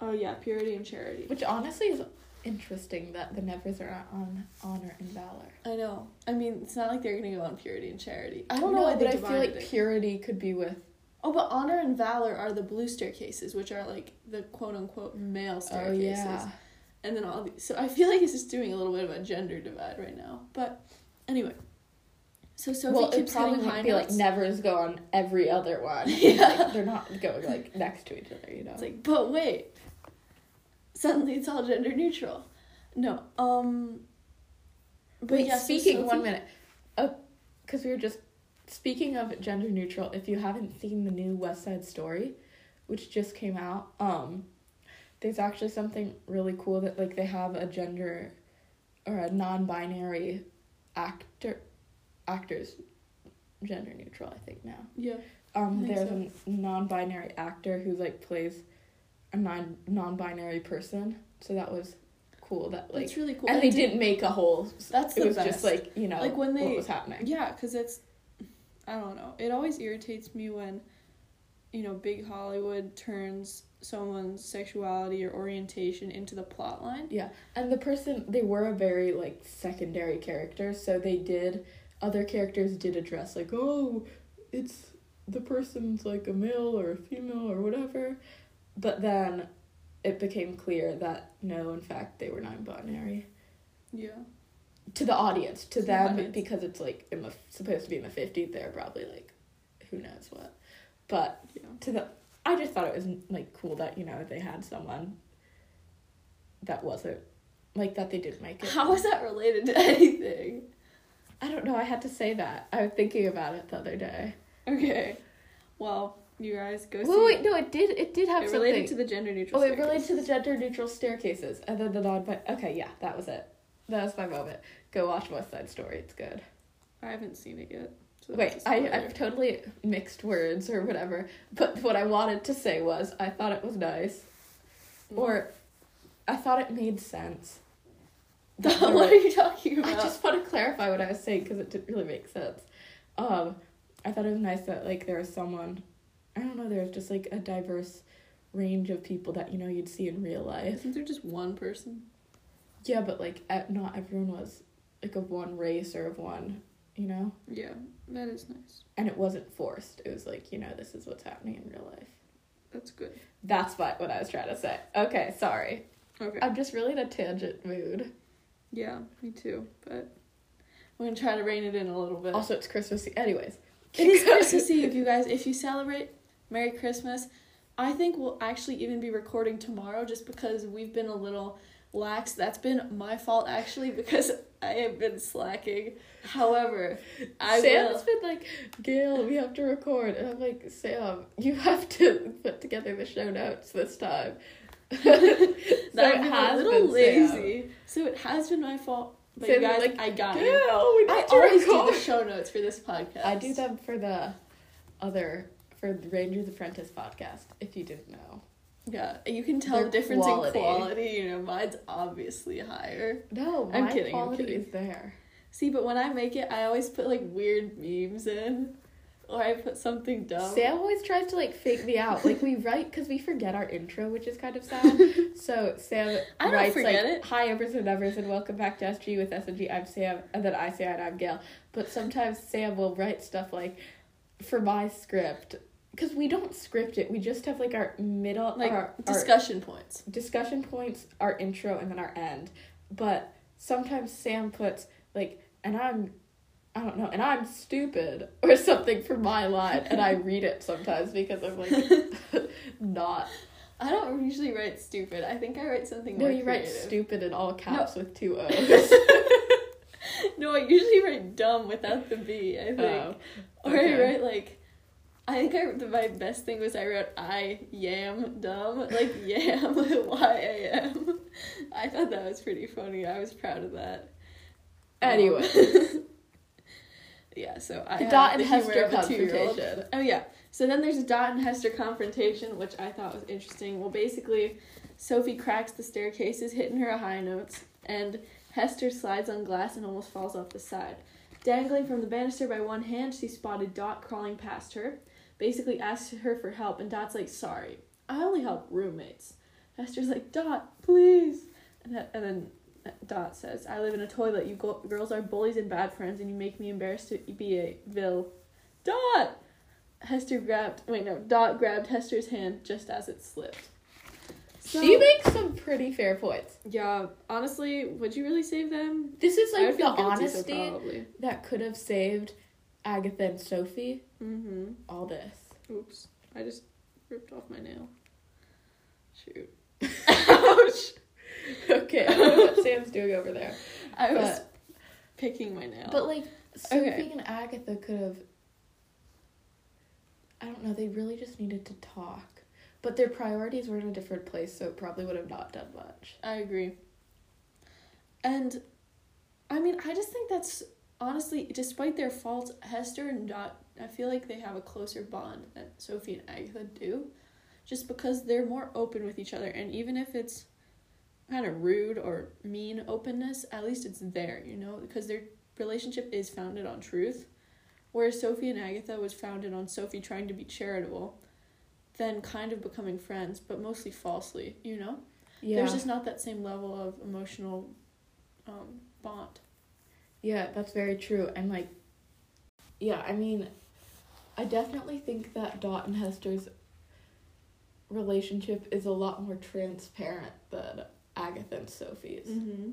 Oh yeah, purity and charity. Which honestly is interesting that the Nevers are not on honor and valor. I know. I mean, it's not like they're gonna go on purity and charity. I don't know why but I feel like it. purity could be with. Oh, but honor and valor are the blue staircases, which are like the quote unquote male staircases. Oh staircases. yeah. and then all these. So I feel like it's just doing a little bit of a gender divide right now. But anyway, so Sophie well, it keeps probably hitting high wouldn't be like notes. Nevers go on every other one. Yeah. Like, they're not going like next to each other, you know. It's like, but wait. Suddenly it's all gender neutral. No, um. But Wait, yeah, so speaking one minute, because we were just speaking of gender neutral. If you haven't seen the new West Side Story, which just came out, um, there's actually something really cool that like they have a gender or a non-binary actor actors gender neutral. I think now. Yeah. Um, there's so. a non-binary actor who like plays a non non-binary person. So that was cool. That like That's really cool. and they did- didn't make a whole. That's it was best. just like you know Like, when they- what was happening. Yeah, because it's. I don't know. It always irritates me when, you know, big Hollywood turns someone's sexuality or orientation into the plot line. Yeah, and the person they were a very like secondary character, so they did other characters did address like oh, it's the person's like a male or a female or whatever, but then it became clear that no, in fact, they were non-binary Yeah. to the audience. To the them, audience. because it's like in the supposed to be in the fifties, they're probably like, who knows what, but Yeah. to the I just thought it was like cool that you know they had someone that wasn't like that they didn't make it. How is that related to anything? I don't know. I had to say that. I was thinking about it the other day. Okay. Well, You guys go Wait, see. wait, no, it did. It did have it something. related to the gender neutral. oh, it related to the gender neutral staircases, and then the non. But Okay, yeah, that was it. That was my moment. Go watch West Side Story. It's good. I haven't seen it yet. So Wait, I. I've totally mixed words or whatever. But what I wanted to say was I thought it was nice, Mm. or I thought it made sense. what are you talking about? I just want to clarify what I was saying because it didn't really make sense. Um, I thought it was nice that like there was someone, I don't know, there was just like a diverse range of people that you know you'd see in real life. Isn't there just one person? Yeah, but like not everyone was like of one race or of one, you know, Yeah, that is nice. and it wasn't forced. It was like you know this is what's happening in real life. That's good. That's what what I was trying to say. Okay, sorry. Okay. I'm just really in a tangent mood. Yeah, me too. But I'm gonna try to rein it in a little bit. Also, it's Christmas. Anyways, It is Christmas Eve, you guys. If you celebrate, Merry Christmas. I think we'll actually even be recording tomorrow just because we've been a little lax. That's been my fault actually because I have been slacking. However, I Sam's will. been like, Gail, we have to record. And I'm like, Sam, you have to put together the show notes this time. So I've been a little lazy. So it has been my fault. But you guys, like, I got we I always do the show notes for this podcast. I do them for the other, for the Rangers Apprentice podcast, if you didn't know. Yeah, you can tell Their the difference quality. in quality. You know, mine's obviously higher. No, I'm my kidding, I'm quality kidding. is there. See, but when I make it, I always put like weird memes in, or I put something dumb. Sam always tries to like fake me out. Like we write because we forget our intro, which is kind of sad. so Sam I don't writes forget like, it. "Hi, Evers and Evers, and welcome back to SG with S and G. I'm Sam, and then I say and I'm Gail." But sometimes Sam will write stuff like for my script because we don't script it. We just have like our middle, like our, our discussion points. discussion points, our intro, and then our end. But sometimes Sam puts like, and I'm, I don't know, and I'm stupid or something for my line, and I read it sometimes because I'm like, not. I don't usually write stupid. I think I write something. No, you write stupid in all caps with two O's. no, I usually write dumb without the B. I think, Oh, or. I write like. I think I the, my best thing was I wrote I yam dumb like yam y a m. I thought that was pretty funny. I was proud of that. Um, Anyway. Yeah. So I The Dot and the Hester of a two-year-old. confrontation. Oh yeah. So then there's a Dot and Hester confrontation, which I thought was interesting. Well, basically, Sophie cracks the staircases, hitting her high notes, and Hester slides on glass and almost falls off the side. Dangling from the banister by one hand, she spotted Dot crawling past her. Basically asks her for help, and Dot's like, "Sorry, I only help roommates." Hester's like, "Dot, please," and, that, and then Dot says, "I live in a toilet. You go- girls are bullies and bad friends, and you make me embarrassed to be a vil." Dot. Hester grabbed. Wait, no. Dot grabbed Hester's hand just as it slipped. So- she makes some pretty fair points. Yeah, honestly, would you really save them? This is like the guilty, so honesty that could have saved Agatha and Sophie. Mm-hmm. All this. Oops. I just ripped off my nail. Shoot. Ouch. Okay, I don't know what Sam's doing over there. I was picking my nail. But like Sophie Okay. and Agatha could have I don't know, they really just needed to talk. But their priorities were in a different place, so it probably would have not done much. I agree. And I mean, I just think that's honestly, despite their faults, Hester and Dot, I feel like they have a closer bond than Sophie and Agatha do. Just because they're more open with each other. And even if it's kind of rude or mean openness, at least it's there, you know? Because their relationship is founded on truth. Whereas Sophie and Agatha was founded on Sophie trying to be charitable, then kind of becoming friends, but mostly falsely, you know? Yeah. There's just not that same level of emotional um, bond. Yeah, that's very true. And like yeah, I mean I definitely think that Dot and Hester's relationship is a lot more transparent than Agatha and Sophie's. Mm-hmm.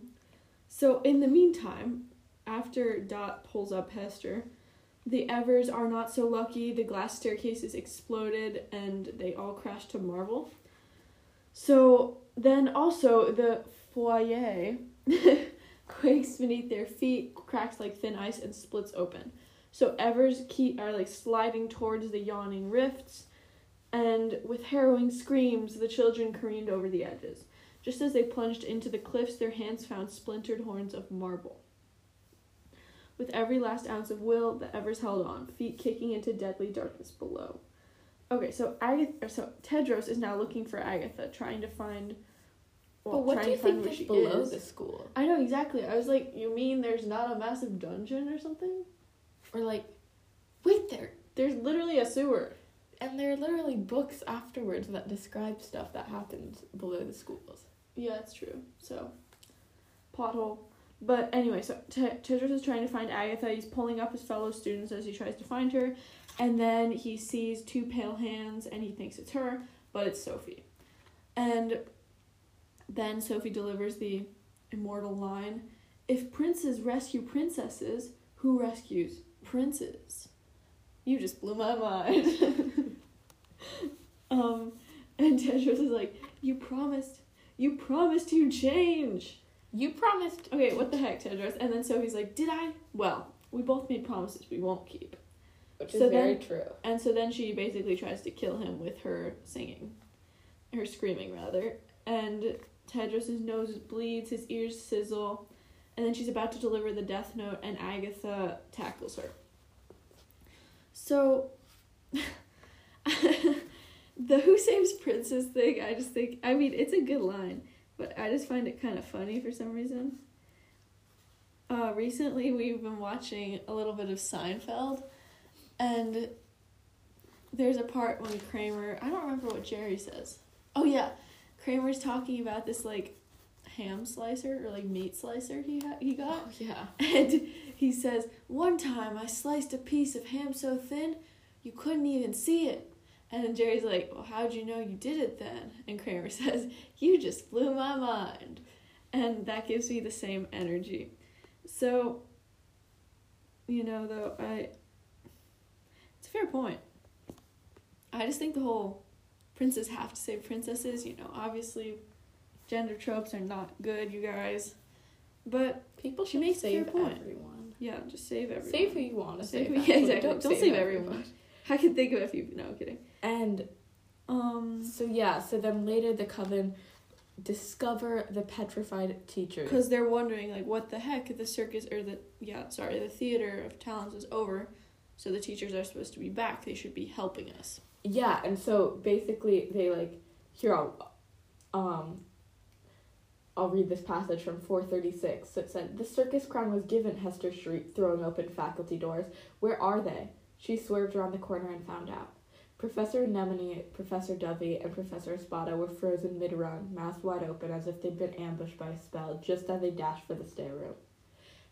So in the meantime, after Dot pulls up Hester, the Evers are not so lucky. The glass staircases exploded and they all crash to Marvel. So then also the foyer quakes beneath their feet, cracks like thin ice, and splits open. So Evers keep are like sliding towards the yawning rifts. and with harrowing screams, the children careened over the edges. Just as they plunged into the cliffs, their hands found splintered horns of marble. With every last ounce of will, the Evers held on, feet kicking into deadly darkness below. Okay, so Agatha, so Tedros is now looking for Agatha, trying to find. Well, but what do you think is below is. the school? I know exactly. I was like, you mean there's not a massive dungeon or something? Or like, wait there, There's literally a sewer. and there are literally books afterwards that describe stuff that happens below the schools. Yeah, it's true. So, pothole. But anyway, so T- Tedros is trying to find Agatha. He's pulling up his fellow students as he tries to find her. And then he sees two pale hands and he thinks it's her, but it's Sophie. And then Sophie delivers the immortal line If princes rescue princesses, who rescues princes? You just blew my mind. um, and Tedros is like, You promised you promised you'd change. You promised. Okay, what the heck, Tedros? And then Sophie's like, Did I? Well, we both made promises we won't keep. Which So is very then- true. And so then she basically tries to kill him with her singing. Her screaming, rather. And Tedros' nose bleeds, his ears sizzle. And then she's about to deliver the death note, and Agatha tackles her. So, the Who Saves Princess thing, I just think, I mean, it's a good line, but I just find it kind of funny for some reason. Uh, recently, we've been watching a little bit of Seinfeld, and there's a part when Kramer, I don't remember what Jerry says. Oh, yeah, Kramer's talking about this, like, ham slicer or, like, meat slicer he, ha- he got. Oh yeah. And he says, One time I sliced a piece of ham so thin you couldn't even see it. And then Jerry's like, Well, how'd you know you did it then? And Kramer says, You just blew my mind. And that gives me the same energy. So, you know, though, I. It's a fair point. I just think the whole princes have to save princesses, you know, obviously gender tropes are not good, you guys. But People She should makes a fair save point. everyone. Yeah, just save everyone. Save who you want to Save save. who- yeah, exactly. Don't save everyone. I can think of a few. No I'm kidding. And Um, so yeah, so then later the coven discover the petrified teachers. because they're wondering like, what the heck? The circus or the yeah, sorry, the theater of talents is over, so the teachers are supposed to be back. They should be helping us. Yeah, and so basically they like here I'll um I'll read this passage from 436. It said, The circus crown was given, Hester shrieked, throwing open faculty doors. Where are they? She swerved around the corner and found out. Professor Anemone, Professor Dovey, and Professor Espada were frozen mid run, mouths wide open as if they'd been ambushed by a spell, just as they dashed for the stairroom.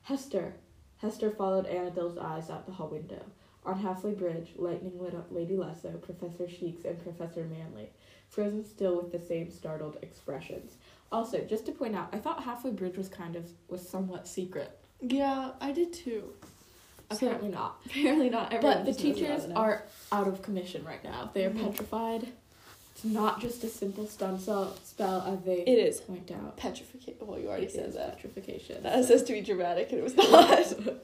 Hester! Hester followed Anadil's eyes out the hall window. On Halfway Bridge, lightning lit up Lady Lesso, Professor Sheeks, and Professor Manley, frozen still with the same startled expressions. Also, just to point out, I thought Halfway Bridge was kind of was somewhat secret. Yeah, I did too. So- Apparently not. Apparently not everyone. But the just knows about teachers are out of commission right now. They are Mhm. petrified. It's not just a simple stun spell, spell as they It is point out. petrification. Well, you already It said that. petrification. That was supposed to be dramatic, and it was not. it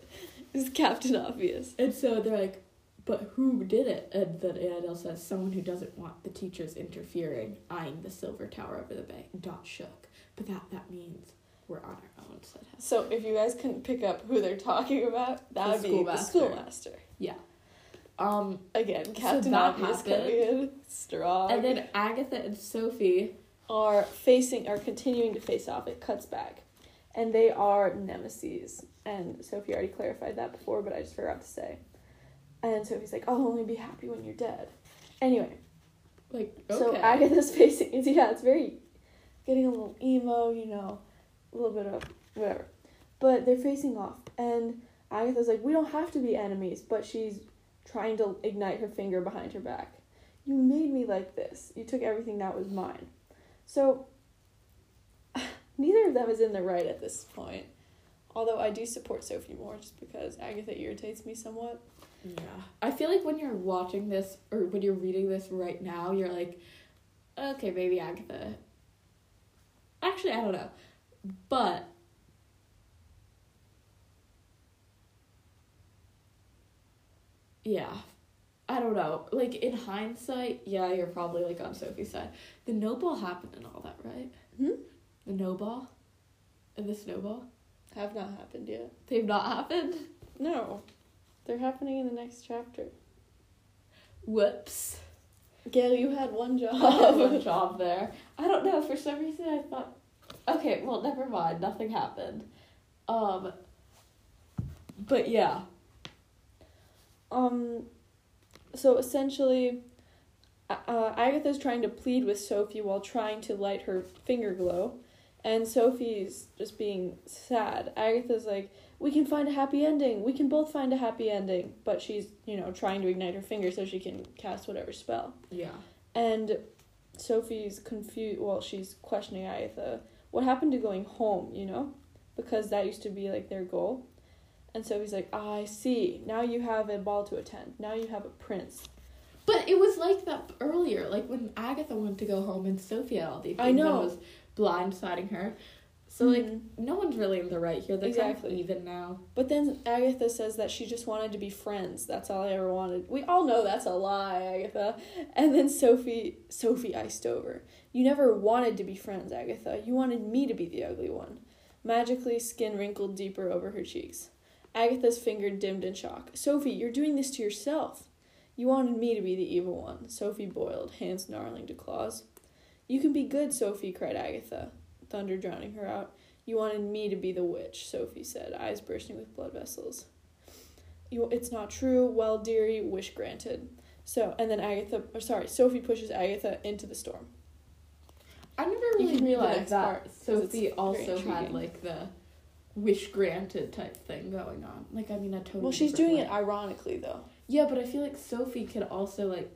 was Captain Obvious. And so they're like, but who did it? And then Anadil says, someone who doesn't want the teachers interfering, eyeing the silver tower over the bay. Dot shook. But that, that means we're on our own, Hester. So if you guys couldn't pick up who they're talking about, that The would be the schoolmaster. Yeah. Um, Again, Captain that Obvious coming in strong. and then Agatha and Sophie, are facing are continuing to face off. It cuts back, and they are nemesis. And Sophie already clarified that before, but I just forgot to say. And Sophie's like, "I'll only be happy when you're dead." Anyway, like, okay. so. Agatha's facing. Yeah, it's very getting a little emo, you know, a little bit of whatever. But they're facing off, and Agatha's like, "We don't have to be enemies," but she's trying to ignite her finger behind her back. You made me like this. You took everything that was mine. So neither of them is in the right at this point. Although I do support Sophie more just because Agatha irritates me somewhat. Yeah. I feel like when you're watching this or when you're reading this right now, you're like, okay, maybe Agatha. Actually, I don't know. But yeah. I don't know. Like in hindsight, yeah, you're probably like on Sophie's side. The no ball happened and all that, right? Hmm? The no ball and the snowball. Have not happened yet. They've not happened. No, they're happening in the next chapter. Whoops. Gail, you had one job. I had one job there. I don't know. For some reason, I thought. Okay, well, never mind. Nothing happened. Um. But yeah. Um, so essentially, uh, Agatha's trying to plead with Sophie while trying to light her finger glow, and Sophie's just being sad. Agatha's like, "We can find a happy ending. We can both find a happy ending," but she's you know trying to ignite her finger so she can cast whatever spell. Yeah. And Sophie's confused. Well, she's questioning Agatha. What happened to going home? You know, because that used to be like their goal. And so he's like, ah, I see. Now you have a ball to attend. Now you have a prince. But it was like that earlier, like when Agatha wanted to go home and Sophie all these I know. was blindsiding her. So like Mhm. no one's really in the right here. They're Exactly. kind of even now. But then Agatha says that she just wanted to be friends. That's all I ever wanted. We all know that's a lie, Agatha. And then Sophie, Sophie iced over. You never wanted to be friends, Agatha. You wanted me to be the ugly one. Magically, skin wrinkled deeper over her cheeks. Agatha's finger dimmed in shock. Sophie, you're doing this to yourself. You wanted me to be the evil one. Sophie boiled, hands gnarling to claws. You can be good, Sophie, cried Agatha, thunder drowning her out. You wanted me to be the witch, Sophie said, eyes bursting with blood vessels. You, it's not true. Well, dearie, wish granted. So, and then Agatha, or sorry, Sophie pushes Agatha into the storm. I never really can realized that part, 'cause Sophie also had like the wish granted type thing going on. Like I mean, a totally. Well, she's doing way. it ironically, though. Yeah, but I feel like Sophie could also like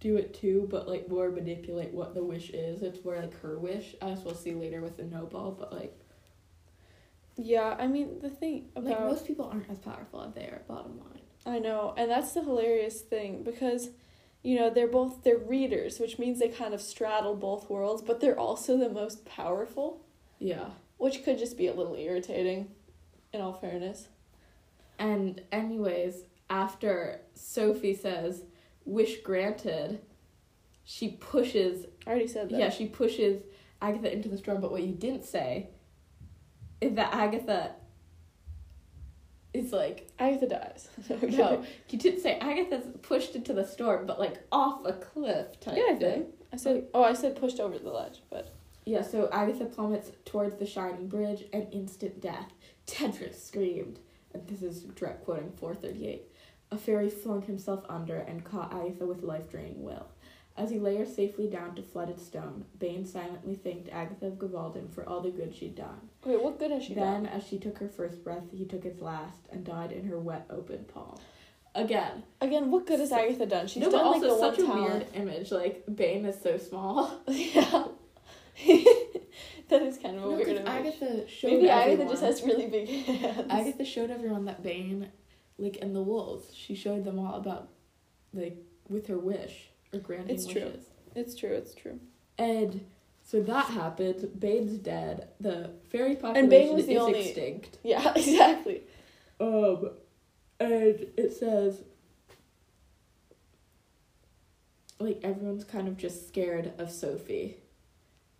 do it too, but like more manipulate what the wish is. It's more like her wish, as we'll see later with the no ball. But like, Yeah, I mean, the thing about. like most people aren't as powerful as they are. Bottom line. I know, and that's the hilarious thing because, you know, they're both they're readers, which means they kind of straddle both worlds, but they're also the most powerful, Yeah. which could just be a little irritating, in all fairness. And anyways, after Sophie says wish granted, she pushes I already said that. Yeah, she pushes Agatha into the storm, but what you didn't say is that Agatha is like Agatha dies. okay. no. You didn't say Agatha's pushed into the storm, but like off a cliff type Yeah, I thing. did. I said, oh, I said pushed over the ledge, but Yeah, so Agatha plummets towards the shining bridge and instant death. Tedra screamed, and this is direct quoting 438. A fairy flung himself under and caught Agatha with life draining will. As he lay her safely down to flooded stone, Bane silently thanked Agatha of Gavaldon for all the good she'd done. wait, what good has she done? then, as she took her first breath, he took his last and died in her wet, open palm. Again, Again, what good has Agatha done? She's no, but done like also the one such a talent. weird image. Like Bane is so small. yeah. that is kind of a No, weird 'cause image. Agatha showed Maybe Agatha just has really big hands. Agatha showed everyone that Bane, like in the wolves, she showed them all about, like, with her wish or granting It's true. It's true. It's true. And so that happened. Bane's dead. The fairy population And Bane was the is only- extinct. Yeah, exactly. Um, and it says, like everyone's kind of just scared of Sophie.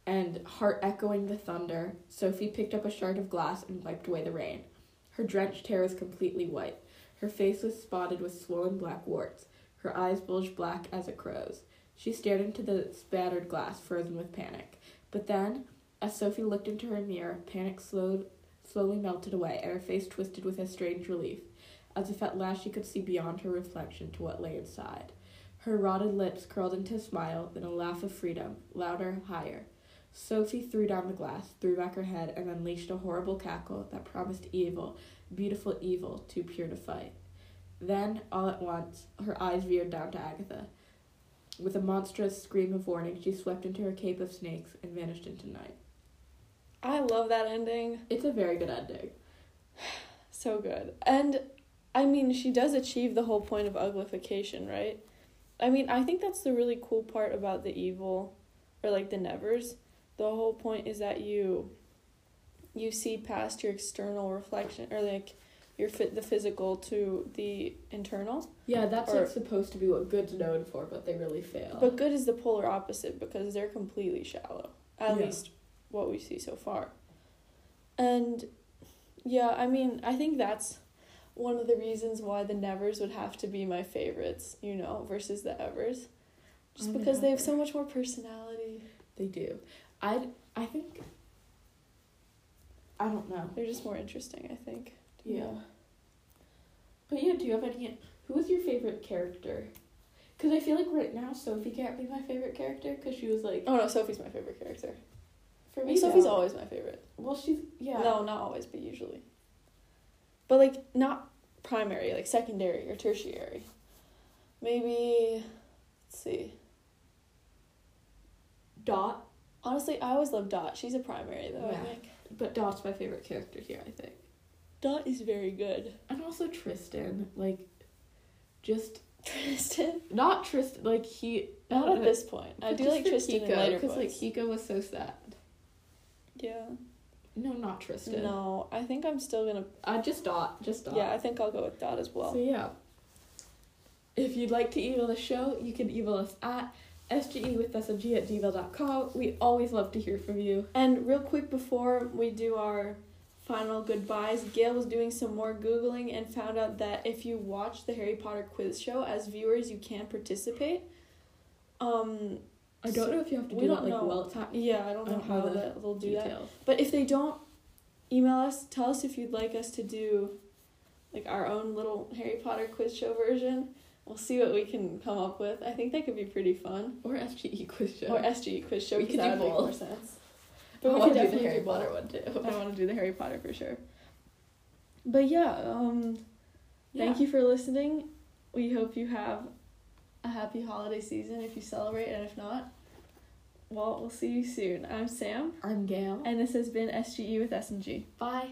And heart echoing the thunder, Sophie picked up a shard of glass and wiped away the rain. Her drenched hair was completely white. Her face was spotted with swollen black warts. Her eyes bulged black as a crow's. She stared into the spattered glass, frozen with panic. But then, as Sophie looked into her mirror, panic slowed, slowly melted away, and her face twisted with a strange relief, as if at last she could see beyond her reflection to what lay inside. Her rotted lips curled into a smile, then a laugh of freedom, louder, higher. Sophie threw down the glass, threw back her head, and unleashed a horrible cackle that promised evil, beautiful evil, too pure to fight. Then, all at once, her eyes veered down to Agatha. With a monstrous scream of warning, she swept into her cape of snakes and vanished into night. I love that ending. It's a very good ending. So good. And I mean, she does achieve the whole point of uglification, right? I mean, I think that's the really cool part about the evil or like the nevers. The whole point is that you you see past your external reflection or like your fit the physical to the internal. Yeah, that's Or- like supposed to be what good's known for, but they really fail. But good is the polar opposite because they're completely shallow. At Yeah. least what we see so far. And yeah, I mean, I think that's one of the reasons why the Nevers would have to be my favorites, you know, versus the Evers. Just because they have so much more personality. they do. I I think. I don't know. They're just more interesting, I think. Yeah. But yeah, do you have any? Who was your favorite character? Because I feel like right now Sophie can't be my favorite character because she was like Oh no, Sophie's my favorite character. for me. Sophie's always my favorite. Well, she's yeah. No, not always, but usually. But like not primary, like secondary or tertiary. Maybe let's see. Dot, Honestly, I always love Dot. She's a primary though, Yeah. I think. but Dot's my favorite character here. I think, Dot is very good. and also Tristan. Like, just Tristan? not Tristan. Like he. Not at this point. I do like Tristan in later because like. Kiko was so sad. Yeah. No, not Tristan. No, I think I'm still gonna. Uh, just Dot. Just Dot. Yeah, I think I'll go with Dot as well. So yeah. If you'd like to email the show, you can email us at sgewithsng at gmail.com. We always love to hear from you. And real quick before we do our final goodbyes, Gail was doing some more Googling and found out that if you watch the Harry Potter quiz show, as viewers, you can participate. Um, I don't So, know if you have to do that like know. well time yeah, I don't I know don't know how the that they'll do that. But if they don't, email us. Tell us if you'd like us to do like our own little Harry Potter quiz show version. We'll see what we can come up with. I think that could be pretty fun. Or SGE quiz show. Or SG quiz show We could do make more both. sense. I But we wanna could do the Harry do Potter one too. I want to do the Harry Potter for sure. But yeah, um, thank you for listening. We hope you have a happy holiday season if you celebrate, and if not, well, we'll see you soon. I'm Sam, I'm Gail. and this has been SGE with S and G. Bye.